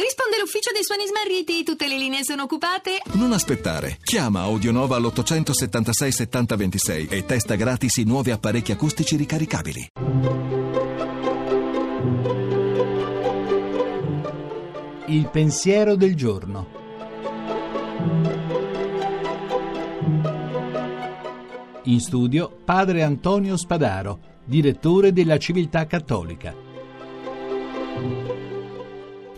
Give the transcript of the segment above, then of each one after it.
Risponde l'ufficio dei suoni smarriti, tutte le linee sono occupate. Non aspettare. Chiama Audionova all'876 7026 e testa gratis i nuovi apparecchi acustici ricaricabili. Il pensiero del giorno. In studio padre Antonio Spadaro, direttore della Civiltà Cattolica.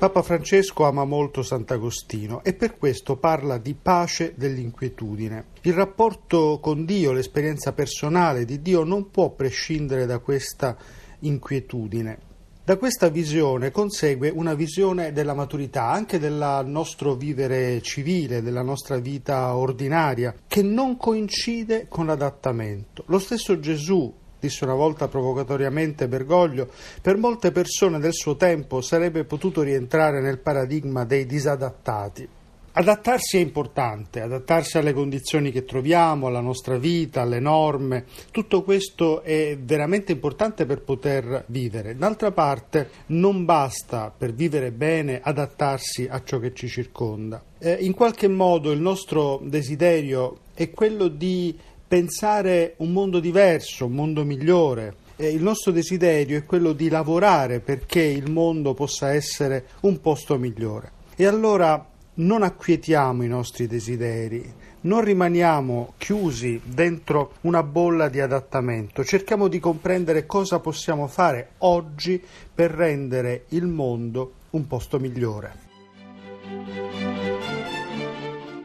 Papa Francesco ama molto Sant'Agostino e per questo parla di pace dell'inquietudine. Il rapporto con Dio, l'esperienza personale di Dio non può prescindere da questa inquietudine. Da questa visione consegue una visione della maturità, anche del nostro vivere civile, della nostra vita ordinaria, che non coincide con l'adattamento. Lo stesso Gesù, disse una volta provocatoriamente Bergoglio, per molte persone del suo tempo sarebbe potuto rientrare nel paradigma dei disadattati. Adattarsi è importante, adattarsi alle condizioni che troviamo, alla nostra vita, alle norme, tutto questo è veramente importante per poter vivere. D'altra parte non basta per vivere bene adattarsi a ciò che ci circonda. Eh, in qualche modo il nostro desiderio è quello di pensare un mondo diverso, un mondo migliore, il nostro desiderio è quello di lavorare perché il mondo possa essere un posto migliore. E allora non acquietiamo i nostri desideri, non rimaniamo chiusi dentro una bolla di adattamento, cerchiamo di comprendere cosa possiamo fare oggi per rendere il mondo un posto migliore.